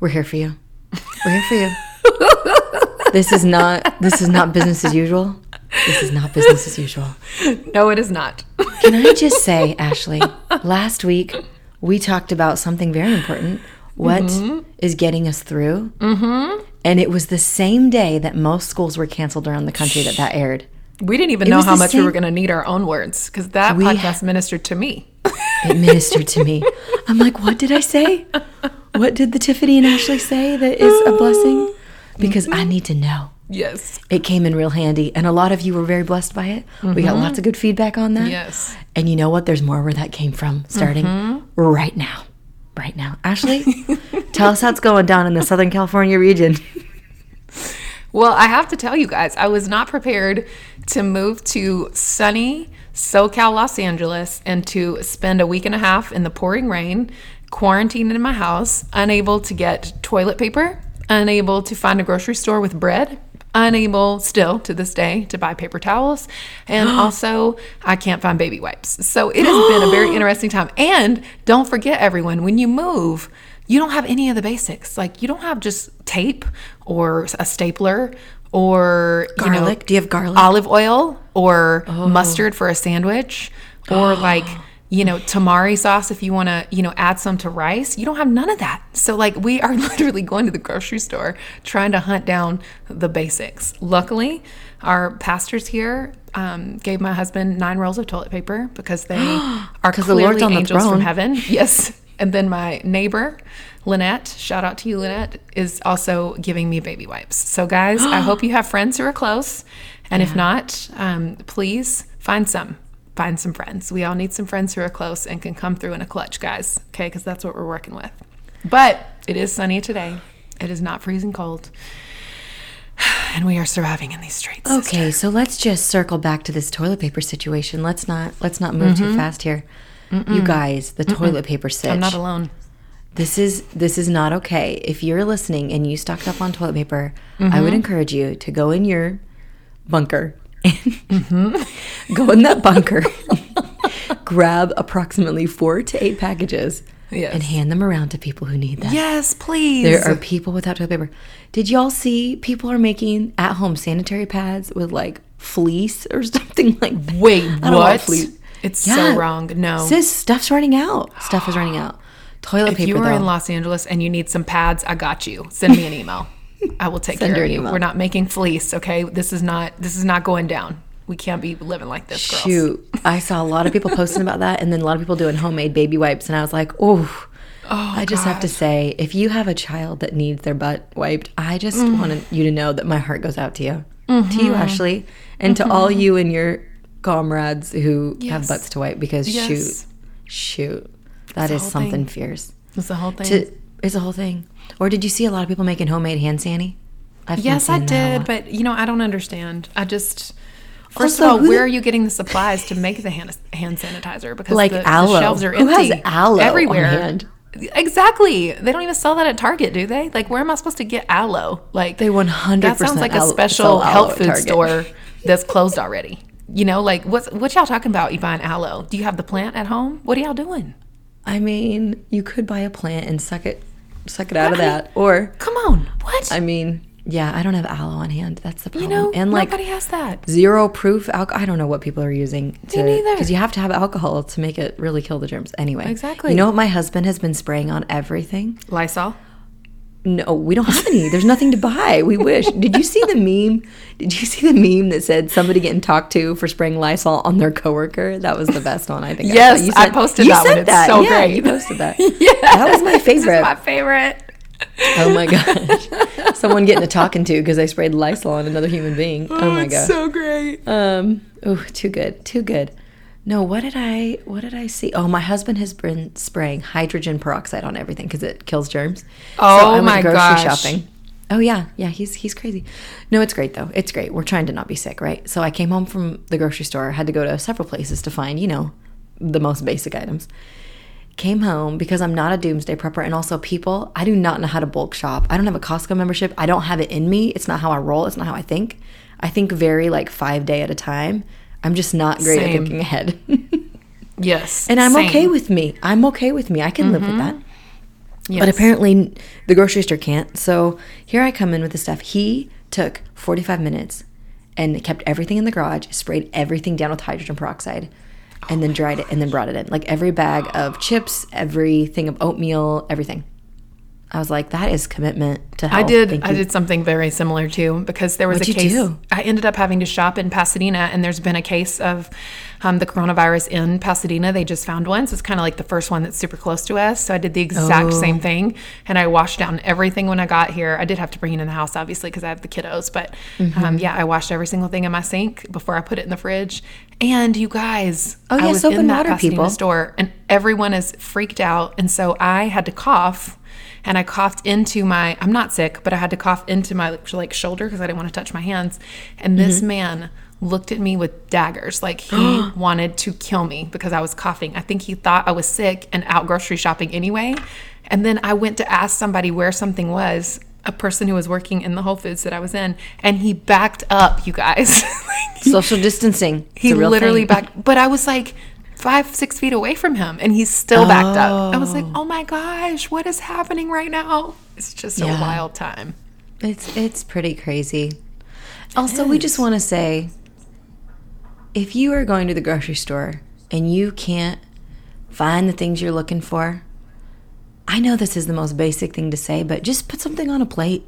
we're here for you. We're here for you. this is not this is not business as usual. This is not business as usual. No, it is not. Can I just say, Ashley, last week we talked about something very important. What is getting us through? Mm-hmm. And it was the same day that most schools were canceled around the country that that aired. We didn't even know how much we were going to need our own words because that We- podcast ministered to me. It ministered to me. I'm like, what did I say? What did the Tiffany and Ashley say that is a blessing? Mm-hmm. Because I need to know. Yes. It came in real handy, and a lot of you were very blessed by it. We got mm-hmm. lots of good feedback on that. Yes. And you know what? There's more where that came from starting mm-hmm. right now. Right now. Ashley, tell us how it's going down in the Southern California region. Well, I have to tell you guys, I was not prepared to move to sunny SoCal Los Angeles and to spend a week and a half in the pouring rain, quarantined in my house, unable to get toilet paper, unable to find a grocery store with bread, unable still to this day to buy paper towels, and also I can't find baby wipes. So it has been a very interesting time. And don't forget, everyone, when you move, you don't have any of the basics. Like you don't have just tape or a stapler or you know, Garlic? Do you have garlic? olive oil or oh. mustard for a sandwich or like you know tamari sauce if you want to you know add some to rice you don't have none of that so like we are literally going to the grocery store trying to hunt down the basics luckily our pastors here um, gave my husband nine rolls of toilet paper because they are 'Cause the clearly Lord's on the angels throne. from heaven yes and then my neighbor Lynette, shout out to you, Lynette, is also giving me baby wipes. So, guys, I hope you have friends who are close. And if not, um, please find some. Find some friends. We all need some friends who are close and can come through in a clutch, guys. Okay, because that's what we're working with. But it is sunny today. It is not freezing cold. And we are surviving in these streets. Okay, so let's just circle back to this toilet paper situation. Let's not let's not move too fast here. You guys, the toilet paper sitch. I'm not alone. This is this is not okay. If you're listening and you stocked up on toilet paper, I Mm-hmm. would encourage you to go in your bunker and Mm-hmm. go in that bunker, grab approximately four to eight packages, Yes. and hand them around to people who need them. Yes, please. There are people without toilet paper. Did y'all see people are making at home sanitary pads with like fleece or something like that? Wait, I don't what? fleece. It's Yeah. so wrong. No. Sis, stuff's running out. Stuff is running out. Toilet If paper If you are though. in Los Angeles and you need some pads, I got you. Send me an email. I will take Send care of you. email. We're not making fleece, okay? This is not this is not going down. We can't be living like this, girls. Shoot, I saw a lot of people posting about that, and then a lot of people doing homemade baby wipes, and I was like, oh. Oh, I just have to say, if you have a child that needs their butt wiped, I just Mm. want you to know that my heart goes out to you, to Mm-hmm. you, Ashley, and to all you and your comrades who have butts to wipe. Because Yes. shoot, shoot, that the is something thing. fierce. It's the whole thing. To, it's a whole thing. Or did you see a lot of people making homemade hand sanny? I've yes, I seeing that a did, but you know, I don't understand. I just First Also, of all, where are you getting the supplies to make the hand, hand sanitizer? Because Like the, the shelves are empty. Who has aloe everywhere. hand? Exactly. They don't even sell that at Target, do they? Like, where am I supposed to get aloe? Like, They 100% That sounds like a special health food store that's closed already. You know, like what's what y'all talking about? You buying aloe? Do you have the plant at home? What are y'all doing? I mean, you could buy a plant and suck it, suck it out of that. Or, Come on, what? I mean, yeah, I don't have aloe on hand. That's the problem. you know, and like nobody has that. zero proof alcohol. I don't know what people are using to neither. because you have to have alcohol to make it really kill the germs. Anyway, Exactly. You know what my husband has been spraying on everything? Lysol. No, we don't have any. There's nothing to buy. We wish. Did you see the meme? Did you see the meme that said somebody getting talked to for spraying Lysol on their coworker? That was the best one, I think. Yes, saw. I posted you that one. sent It's so yeah, great. You posted that. Yeah, That was my favorite. my favorite. Oh my gosh. Someone getting a talking to because I sprayed Lysol on another human being. Oh, my it's god. so great. um, oh, too good. Too good. No, what did I what did I see? Oh, my husband has been spraying hydrogen peroxide on everything because it kills germs. Oh I went my gosh. Oh yeah, yeah, he's he's crazy. No, it's great though. It's great. We're trying to not be sick, right? So I came home from the grocery store, had to go to several places to find, you know, the most basic items. Came home because I'm not a doomsday prepper and also people, I do not know how to bulk shop. I don't have a Costco membership. I don't have it in me. It's not how I roll. It's not how I think. I think very like 5 day at a time. I'm just not great Same. at thinking ahead. Yes. and I'm same. okay with me. I'm okay with me. I can live with that. Mm-hmm. Yes. But apparently the grocery store can't. So here I come in with the stuff. He took 45 minutes and kept everything in the garage, sprayed everything down with hydrogen peroxide, and oh then dried it and then brought it in. Like every bag of chips, everything of oatmeal, everything. I was like, that is commitment to health. I did. Thank I you. did something very similar too because there was What'd a you case. do? I ended up having to shop in Pasadena, and there's been a case of um, the coronavirus in Pasadena. They just found one, so it's kind of like the first one that's super close to us. So I did the exact Oh. same thing, and I washed down everything when I got here. I did have to bring it in the house, obviously, because I have the kiddos. But Mm-hmm. um, yeah, I washed every single thing in my sink before I put it in the fridge. And you guys, Oh, I yeah, was soap in and that water, Pasadena people. store, and everyone is freaked out, and so I had to cough and I coughed into my I'm not sick, but I had to cough into my like shoulder because I didn't want to touch my hands. And Mm-hmm. this man looked at me with daggers, like he wanted to kill me because I was coughing. I think he thought I was sick and out grocery shopping anyway. And then I went to ask somebody where something was, a person who was working in the Whole Foods that I was in, and he backed up, you guys. Like, Social distancing. It's he literally thing. backed, but I was like five, six feet away from him, and he's still backed up. I was like, oh my gosh, what is happening right now? It's just Yeah. a wild time. It's it's pretty crazy. Also, we just want to say if you are going to the grocery store and you can't find the things you're looking for, I know this is the most basic thing to say, but just put something on a plate.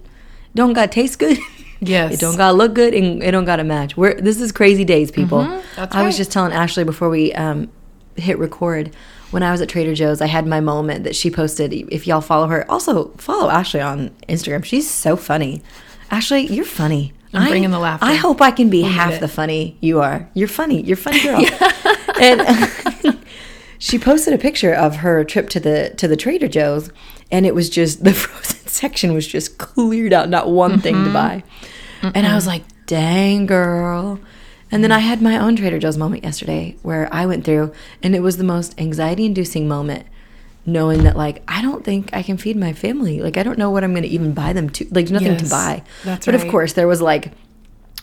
Don't got taste good. Yes. It don't gotta look good and it don't gotta match. We're this is crazy days, people. Mm-hmm. that's I was just telling Ashley before we um, hit record when I was at Trader Joe's, I had my moment that she posted. If y'all follow her, also follow Ashley on Instagram. She's so funny. Ashley, you're funny. I'm I- bringing the laughter. I hope I can be half it. the funny you are. You're funny. You're funny girl. and she posted a picture of her trip to the to the Trader Joe's, and it was just the frozen section was just cleared out, not one thing Mm-hmm. to buy. And I was like, "Dang, girl." And then I had my own Trader Joe's moment yesterday where I went through, and it was the most anxiety-inducing moment, knowing that like I don't think I can feed my family. Like I don't know what I'm going to even buy them to. Like nothing to buy. that's but of course, there was like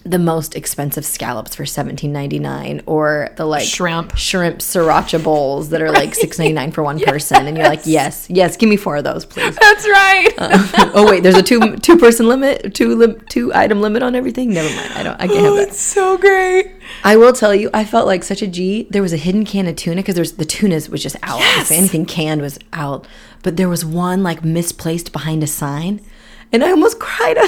the most expensive scallops for seventeen ninety nine, or the like Shrimp. shrimp sriracha bowls that are like six ninety nine for one person, and you're like, yes, yes, give me four of those, please. That's right. Uh, oh wait, there's a two two person limit, two lim- two item limit on everything. Never mind, I don't, I can't have oh, that. it's so great. I will tell you, I felt like such a G. There was a hidden can of tuna because there's the tunas was just out. Yes. If anything canned was out, but there was one like misplaced behind a sign, and I almost cried. I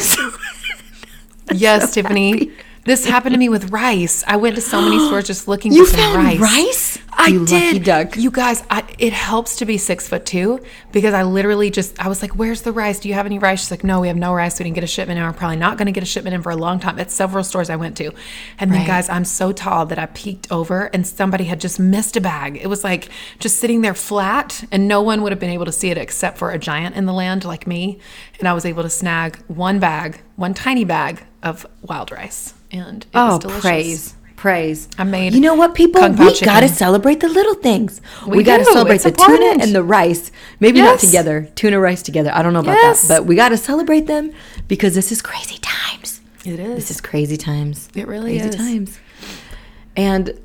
was so Yes, Tiffany. This happened to me with rice. I went to so many stores just looking You for some found rice. rice? I You did. duck. You guys, I, it helps to be six foot two because I literally just I was like, "Where's the rice? Do you have any rice?" She's like, "No, we have no rice. We didn't get a shipment, and we're probably not going to get a shipment in for a long time." At several stores I went to, and then guys, I'm so tall that I peeked over and somebody had just missed a bag. It was like just sitting there flat, and no one would have been able to see it except for a giant in the land like me. And I was able to snag one bag, one tiny bag of wild rice, and it oh, was Oh, delicious. praise. Praise. I made You know what, people? We got to celebrate the little things. We, We got to celebrate It's the tuna and the rice. Maybe not together. Tuna rice together. I don't know about Yes. that, but we got to celebrate them because this is crazy times. It is. This is crazy times. It really crazy is. times. And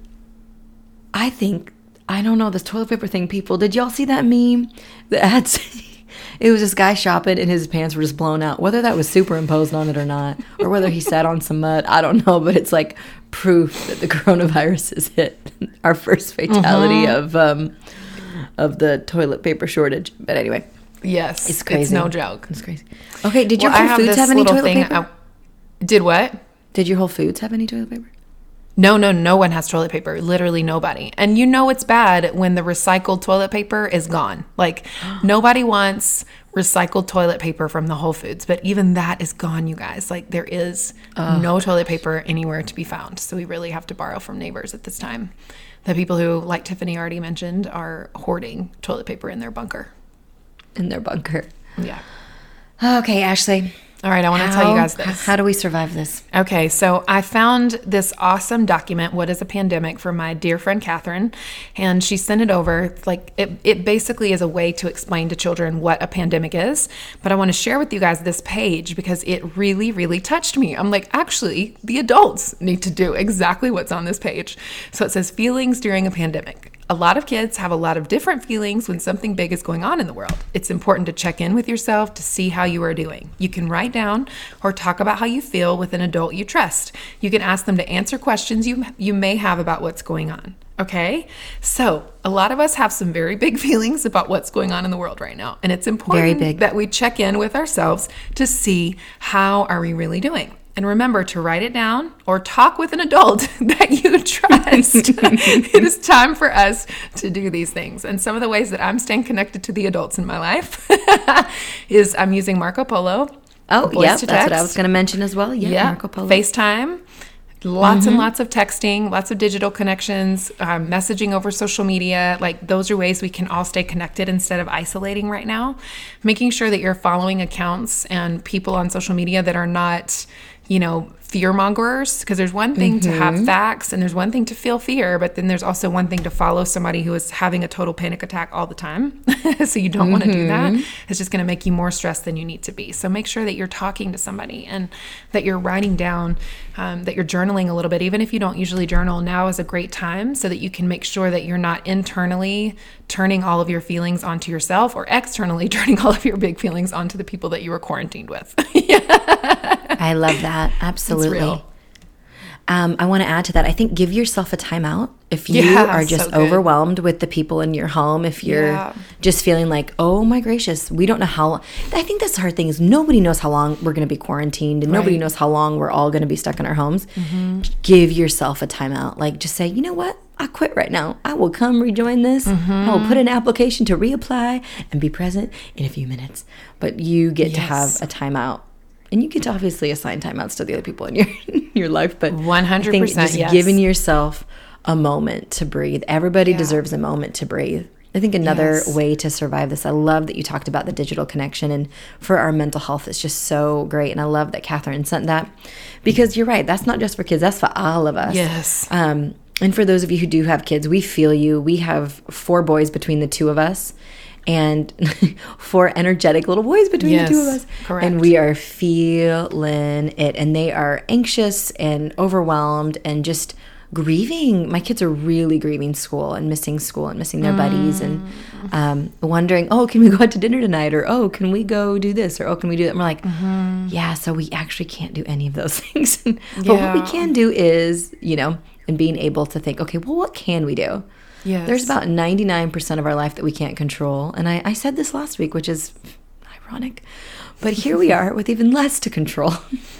I think I don't know this toilet paper thing. People, did y'all see that meme? The ads. It was this guy shopping and his pants were just blown out. Whether that was superimposed on it or not, or whether he sat on some mud, I don't know. But it's like proof that the coronavirus has hit our first fatality Mm-hmm. of um, of the toilet paper shortage. But anyway, Yes, it's crazy. It's no joke. It's crazy. Okay, did your Well, I Whole have Foods this have any toilet paper? I- did what? Did your Whole Foods have any toilet paper? No, no, no one has toilet paper. Literally nobody. And you know it's bad when the recycled toilet paper is gone. Like nobody wants recycled toilet paper from the Whole Foods, but even that is gone, you guys. Like there is no toilet paper anywhere to be found. So we really have to borrow from neighbors at this time. The people who, like Tiffany already mentioned, are hoarding toilet paper in their bunker. in their bunker. Yeah. Okay, Ashley. All right, I want to tell you guys this. How do we survive this? Okay, so I found this awesome document, What is a Pandemic, from my dear friend Catherine, and she sent it over. Like, it, it basically is a way to explain to children what a pandemic is. But I want to share with you guys this page because it really, really touched me. I'm like, actually, the adults need to do exactly what's on this page. So it says, Feelings during a pandemic. A lot of kids have a lot of different feelings when something big is going on in the world. It's important to check in with yourself to see how you are doing. You can write down or talk about how you feel with an adult you trust. You can ask them to answer questions you you may have about what's going on. Okay? So, a lot of us have some very big feelings about what's going on in the world right now, and it's important that we check in with ourselves to see how are we really doing. And remember to write it down or talk with an adult that you trust. it is time for us to do these things. And some of the ways that I'm staying connected to the adults in my life is I'm using Marco Polo. Oh, yeah, that's what I was going to mention as well. Yeah, Yeah, Marco Polo. FaceTime. Lots and lots of texting, lots of digital connections, um, messaging over social media. Like, those are ways we can all stay connected instead of isolating right now. Making sure that you're following accounts and people on social media that are not, you know, fear mongers. Because there's one thing to have facts and there's one thing to feel fear, but then there's also one thing to follow somebody who is having a total panic attack all the time. so you don't want to do that. It's just going to make you more stressed than you need to be. So make sure that you're talking to somebody and that you're writing down, um, that you're journaling a little bit. Even if you don't usually journal, now is a great time so that you can make sure that you're not internally turning all of your feelings onto yourself or externally turning all of your big feelings onto the people that you were quarantined with. I love that. Absolutely. Real. Um, I want to add to that. I think give yourself a timeout if you Yeah, are just so overwhelmed with the people in your home. If you're Yeah. just feeling like, oh my gracious, we don't know how. I think that's the hard thing is nobody knows how long we're going to be quarantined, and nobody Right. knows how long we're all going to be stuck in our homes. Give yourself a timeout. Like just say, you know what? I quit right now. I will come rejoin this. I will put an application to reapply and be present in a few minutes. But you get to have a timeout. And you get to obviously assign timeouts to the other people in your your life, but 100%, I think just yes. giving yourself a moment to breathe. Everybody deserves a moment to breathe. I think another Yes. way to survive this, I love that you talked about the digital connection and for our mental health, it's just so great. And I love that Catherine sent that because you're right. That's not just for kids, that's for all of us. Yes. Um, and for those of you who do have kids, we feel you. We have four boys between the two of us and four energetic little boys between the two of us. correct. And we are feeling it. And they are anxious and overwhelmed and just grieving. My kids are really grieving school and missing school and missing their buddies and Mm. um, wondering, oh, can we go out to dinner tonight? Or, oh, can we go do this? Or, oh, can we do that? And we're like, yeah, so we actually can't do any of those things. but what we can do is, you know, and being able to think, okay, well, what can we do? Yes. There's about 99% of our life that we can't control. And I, I said this last week, which is ironic. But here we are with even less to control.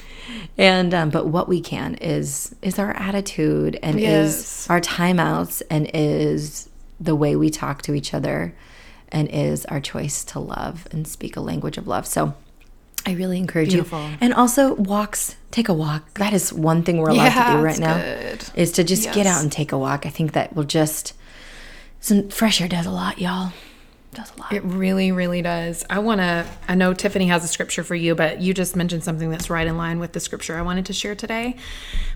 and um, but what we can is is our attitude and Yes. is our timeouts and is the way we talk to each other and is our choice to love and speak a language of love. So I really encourage Beautiful. you. And also walks, take a walk. That is one thing we're allowed Yeah, to do right now. good. Is to just get out and take a walk. I think that will just some fresh air does a lot, y'all. Does a lot. It really, really does. I want to, I know Tiffany has a scripture for you, but you just mentioned something that's right in line with the scripture I wanted to share today.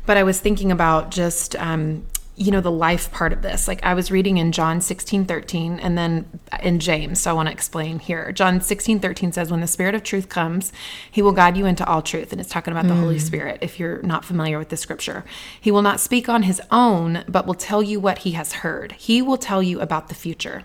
But I was thinking about just, um, you know, the life part of this. Like I was reading in John 16, 13, and then in James. So I want to explain here. John 16, 13 says, When the Spirit of truth comes, he will guide you into all truth. And it's talking about the Holy mm. Spirit, if you're not familiar with the scripture. He will not speak on his own, but will tell you what he has heard. He will tell you about the future.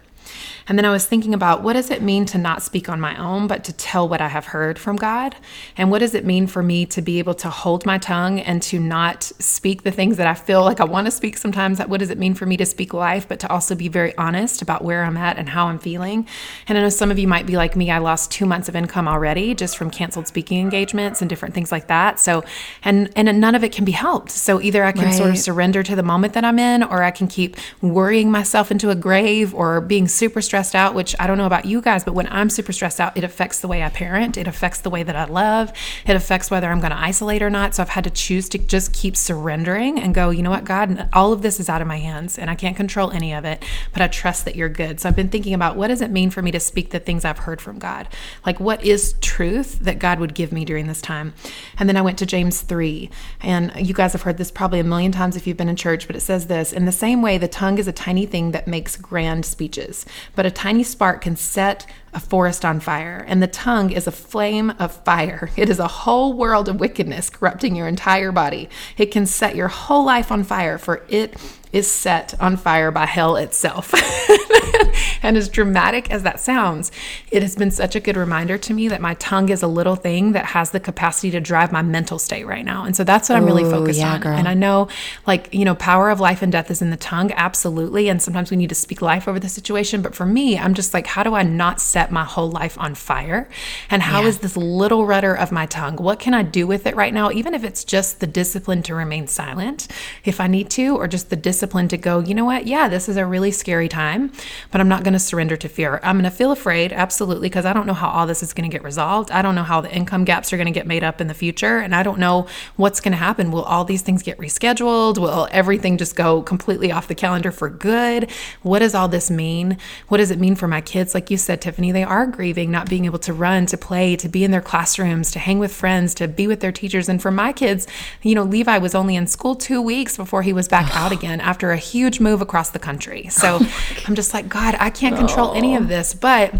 And then I was thinking about what does it mean to not speak on my own, but to tell what I have heard from God? And what does it mean for me to be able to hold my tongue and to not speak the things that I feel like I want to speak sometimes? What does it mean for me to speak life, but to also be very honest about where I'm at and how I'm feeling? And I know some of you might be like me. I lost two months of income already just from canceled speaking engagements and different things like that. So, and and none of it can be helped. So either I can sort of surrender to the moment that I'm in, or I can keep worrying myself into a grave or being super stressed out, which I don't know about you guys, but when I'm super stressed out, it affects the way I parent. It affects the way that I love. It affects whether I'm going to isolate or not. So I've had to choose to just keep surrendering and go, you know what, God, all of this is out of my hands and I can't control any of it, but I trust that you're good. So I've been thinking about what does it mean for me to speak the things I've heard from God? Like, what is truth that God would give me during this time? And then I went to James 3. And you guys have heard this probably a million times if you've been in church, but it says this In the same way, the tongue is a tiny thing that makes grand speeches, but a tiny spark can set a forest on fire, and the tongue is a flame of fire. It is a whole world of wickedness corrupting your entire body. It can set your whole life on fire, for it is set on fire by hell itself. and as dramatic as that sounds, it has been such a good reminder to me that my tongue is a little thing that has the capacity to drive my mental state right now. And so that's what I'm really focused yeah, on. girl. And I know, like, you know, power of life and death is in the tongue, absolutely. And sometimes we need to speak life over the situation. But for me, I'm just like, how do I not set my whole life on fire? And how is Yeah. this little rudder of my tongue? What can I do with it right now? Even if it's just the discipline to remain silent if I need to, or just the discipline to go, you know what? Yeah, this is a really scary time, but I'm not going to surrender to fear. I'm going to feel afraid, absolutely, because I don't know how all this is going to get resolved. I don't know how the income gaps are going to get made up in the future. And I don't know what's going to happen. Will all these things get rescheduled? Will everything just go completely off the calendar for good? What does all this mean? What does it mean for my kids? Like you said, Tiffany, they are grieving not being able to run, to play, to be in their classrooms, to hang with friends, to be with their teachers. And for my kids, you know, Levi was only in school two weeks before he was back out again after a huge move across the country. So oh I'm just like, God, I can't control any of this, but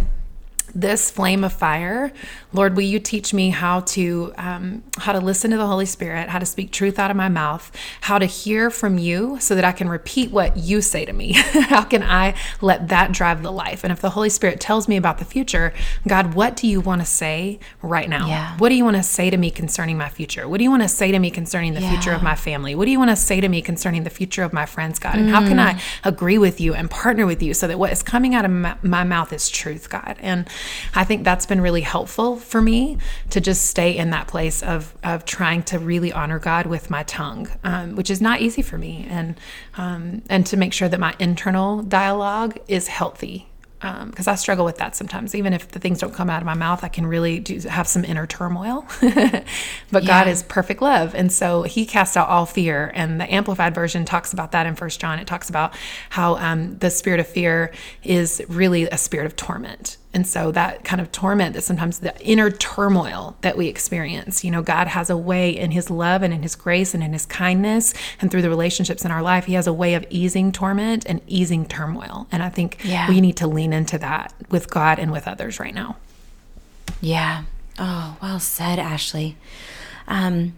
this flame of fire lord will you teach me how to um, how to listen to the holy spirit how to speak truth out of my mouth how to hear from you so that i can repeat what you say to me? How can i let that drive the life? And if the holy spirit tells me about the future god what do you want to say right now? Yeah. what do you want to say to me concerning my future? What do you want to say to me concerning the future of my family? What do you want to say to me concerning the future of my friends god? And how can i agree with you and partner with you so that what is coming out of my, my mouth is truth god? And i think that's been really helpful for me to just stay in that place of of trying to really honor god with my tongue um, which is not easy for me and um, and to make sure that my internal dialogue is healthy because I struggle with that sometimes. Even if the things don't come out of my mouth, I can really do have some inner turmoil. but God is perfect love, and so He casts out all fear. And the Amplified version talks about that in First John. It talks about how um, the spirit of fear is really a spirit of torment. And so that kind of torment that sometimes the inner turmoil that we experience, you know, God has a way in his love and in his grace and in his kindness and through the relationships in our life, he has a way of easing torment and easing turmoil. And I think Yeah. we need to lean into that with God and with others right now. Yeah. Oh, well said, Ashley. Um,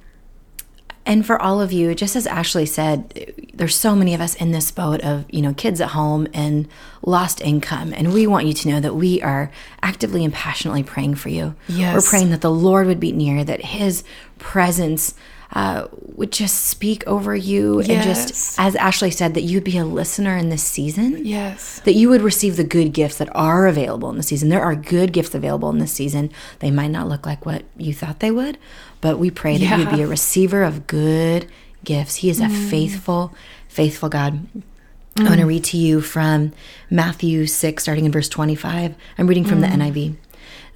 and for all of you, just as Ashley said, there's so many of us in this boat of, you know, kids at home and lost income. And we want you to know that we are actively and passionately praying for you. Yes. We're praying that the Lord would be near, that his presence uh, would just speak over you. And just, as Ashley said, that you'd be a listener in this season Yes. that you would receive the good gifts that are available in the season. There are good gifts available in this season. They might not look like what you thought they would, but we pray that you would be a receiver of good gifts. He is a mm. faithful, faithful God. I want to mm. read to you from Matthew 6, starting in verse 25. I'm reading from the mm. NIV.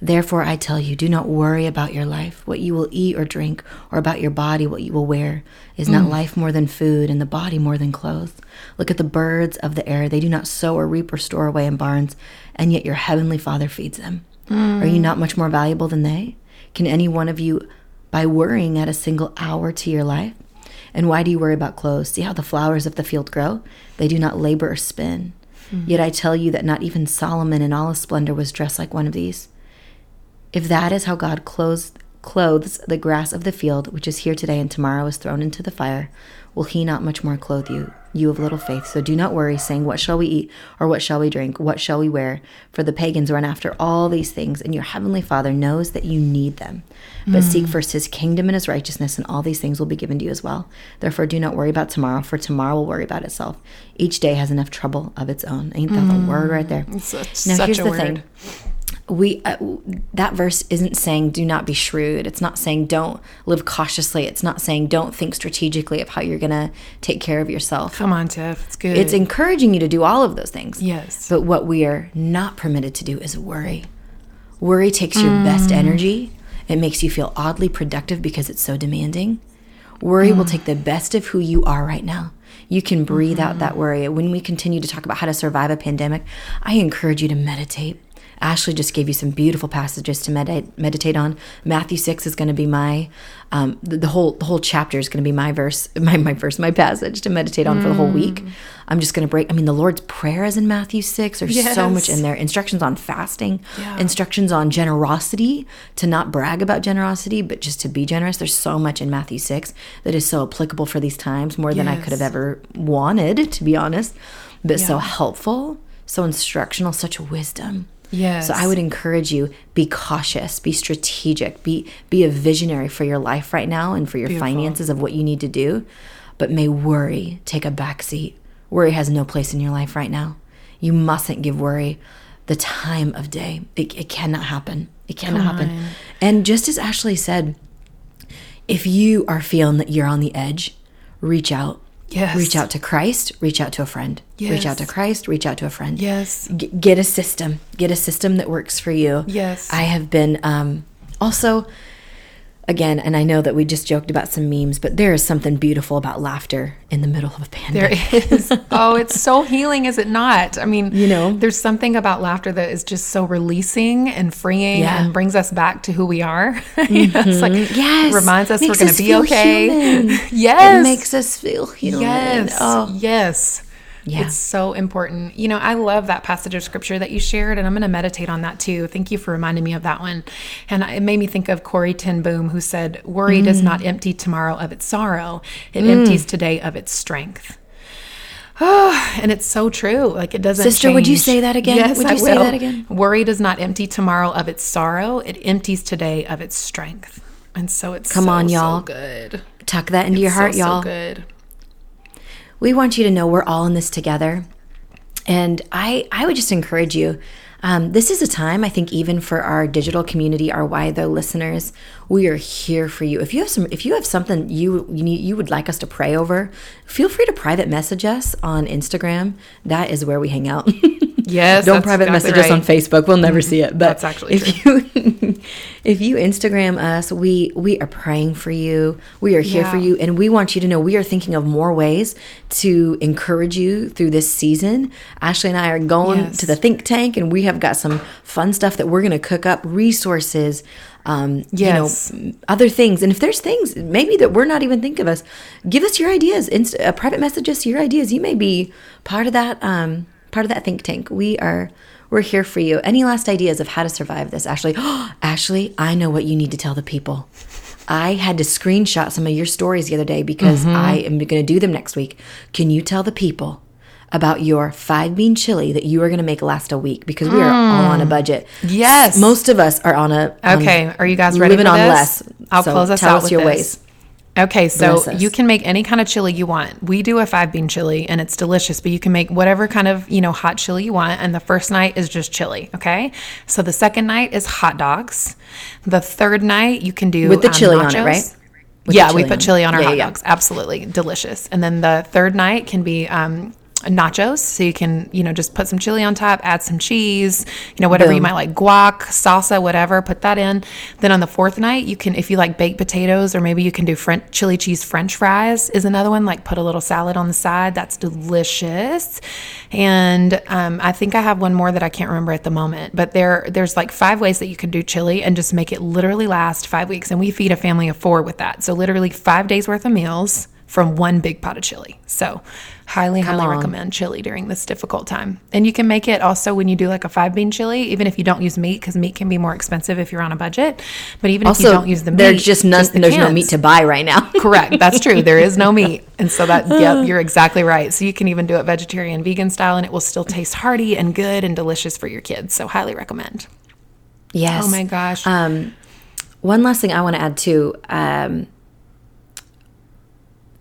Therefore, I tell you, do not worry about your life, what you will eat or drink, or about your body, what you will wear. Is not mm. life more than food, and the body more than clothes? Look at the birds of the air. They do not sow or reap or store away in barns, and yet your heavenly Father feeds them. Are you mm. not much more valuable than they? Can any one of you, by worrying, add a single hour to your life? And why do you worry about clothes? See how the flowers of the field grow? They do not labor or spin. Mm. Yet I tell you that not even Solomon in all his splendor was dressed like one of these. If that is how God clothes, clothes the grass of the field, which is here today and tomorrow is thrown into the fire, will he not much more clothe you, you of little faith? So do not worry, saying, What shall we eat? Or what shall we drink? What shall we wear? For the pagans run after all these things, and your heavenly Father knows that you need them. But hmm. seek first his kingdom and his righteousness, and all these things will be given to you as well. Therefore, do not worry about tomorrow, for tomorrow will worry about itself. Each day has enough trouble of its own. Ain't that the hmm. word right there? It's such, Now, such here's a the word. thing. We uh, that verse isn't saying do not be shrewd it's not saying don't live cautiously it's not saying don't think strategically of how you're going to take care of yourself Come on, Tiff. It's good. it's encouraging you to do all of those things Yes. but what we are not permitted to do is worry worry takes your best Mm. energy it makes you feel oddly productive because it's so demanding worry Mm. will take the best of who you are right now you can breathe out Mm-hmm. that worry when we continue to talk about how to survive a pandemic i encourage you to meditate Ashley just gave you some beautiful passages to meditate meditate on. Matthew six is going to be my um, the, the whole the whole chapter is going to be my verse my my verse my passage to meditate on for the whole week. I'm just going to break. I mean, the Lord's prayer is in Matthew six. There's so much in there. Instructions on fasting, Yeah. instructions on generosity to not brag about generosity, but just to be generous. There's so much in Matthew six that is so applicable for these times, more than I could have ever wanted, to be honest. But so helpful, so instructional, such wisdom. Yes. So I would encourage you be cautious, be strategic, be be a visionary for your life right now and for your Beautiful. finances of what you need to do. But may worry take a back seat. Worry has no place in your life right now. You mustn't give worry the time of day. It, it cannot happen. It cannot Come happen. on. And just as Ashley said, if you are feeling that you're on the edge, reach out. Yes. Reach out to Christ, reach out to a friend. Reach out to Christ, reach out to a friend Yes. G- get a system get a system that works for you Yes. i have been um also again and i know that we just joked about some memes but there is something beautiful about laughter in the middle of a pandemic is. Oh, it's so healing, is it not? I mean, You know? there's something about laughter that is just so releasing and freeing Yeah. Mm-hmm. and brings us back to who we are. you know, it's like yes reminds us we're Makes going to be okay. human. yes. it makes us feel human Yes. oh Yes. Yeah. It's so important. You know, I love that passage of scripture that you shared, and I'm going to meditate on that too. Thank you for reminding me of that one. And it made me think of Corrie Ten Boom, who said, Worry does Mm. not empty tomorrow of its sorrow, it empties today of its strength. Oh, and it's so true. Like it doesn't. Sister, would you say that again? Yes, Would I say will. that again? Worry does not empty tomorrow of its sorrow; it empties today of its strength. And so it's Come so, on, y'all. good. tuck that into your heart so y'all good. We want you to know we're all in this together. And i i would just encourage you um, this is a time i think even for our digital community our why though listeners we are here for you. If you have some if you have something you you need you would like us to pray over feel free to private message us on instagram. That is where we hang out Yes, don't private exactly message us on. Mm-hmm. facebook. We'll never see it. But That's actually if you if you instagram us we we are praying for you. We are here for you and we want you to know we are thinking of more ways to encourage you through this season. Ashley and i are going Yes. to the think tank and we have got some fun stuff that we're going to cook up resources um Yes. you know other things. And if there's things maybe that we're not even thinking of us give us your ideas. Inst- uh, private message us your ideas. You may be part of that um part of that think tank we are we're here for you any last ideas of how to survive this ashley ashley i know what you need to tell the people i had to screenshot some of your stories the other day because Mm-hmm. i am going to do them next week can you tell the people about your five bean chili that you are going to make last a week because we are all on a budget Mm. Yes. most of us are on a on Okay, are you guys ready living for on this? less I'll So close us tell out us with your this. ways Okay, so Bless us. you can make any kind of chili you want. We do a five bean chili and it's delicious, but you can make whatever kind of, you know, hot chili you want. And the first night is just chili. Okay. So the second night is hot dogs. The third night you can do With the um, chili on it, nachos. right? With yeah, the we chili put on it. chili on our Yeah, hot yeah. dogs. Absolutely delicious. And then the third night can be um, nachos. So you can, you know, just put some chili on top, add some cheese, you know, whatever you might like, guac, salsa, whatever, put that in. Then on the fourth night, you can, if you like baked potatoes, or maybe you can do French chili cheese French fries, is another one. Like put a little salad on the side. That's delicious. And um, I think I have one more that I can't remember at the moment. But there, there's like five ways that you can do chili and just make it literally last five weeks. And we feed a family of four with that. So literally five days worth of meals from one big pot of chili. So, highly, highly on. recommend chili during this difficult time. And you can make it also when you do like a five bean chili, even if you don't use meat, because meat can be more expensive if you're on a budget. But even if you don't use the meat, there's just none the there's no meat to buy right now Correct. That's true. There is no meat. And so that, yep, you're exactly right. So you can even do it vegetarian, vegan style, and it will still taste hearty and good and delicious for your kids. So, highly recommend. yes Oh my gosh. Um, one last thing I want to add too. Um,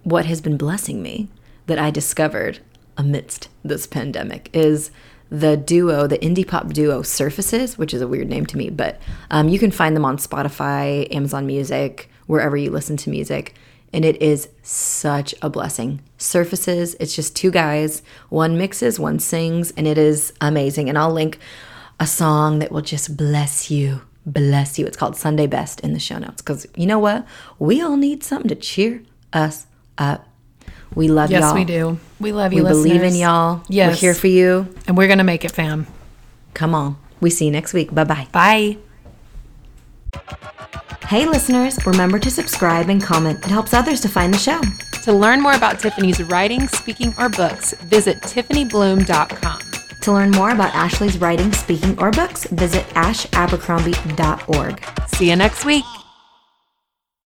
what has been blessing me that I discovered amidst this pandemic is the duo, the indie pop duo Surfaces, which is a weird name to me, but um, you can find them on Spotify, Amazon Music, wherever you listen to music. And it is such a blessing. Surfaces, it's just two guys, one mixes, one sings, and it is amazing. And I'll link a song that will just bless you. Bless you. It's called Sunday Best in the show notes because you know what? We all need something to cheer us up. We love Yes, y'all. Yes, we do. We love you, We believe in y'all. Yes. We're here for you. And we're going to make it, fam. Come on. We see you next week. Bye bye. Bye. Hey, listeners, remember to subscribe and comment. It helps others to find the show. To learn more about Tiffany's writing, speaking, or books, visit TiffanyBluhm.com. To learn more about Ashley's writing, speaking, or books, visit ashabercrombie.org. See you next week.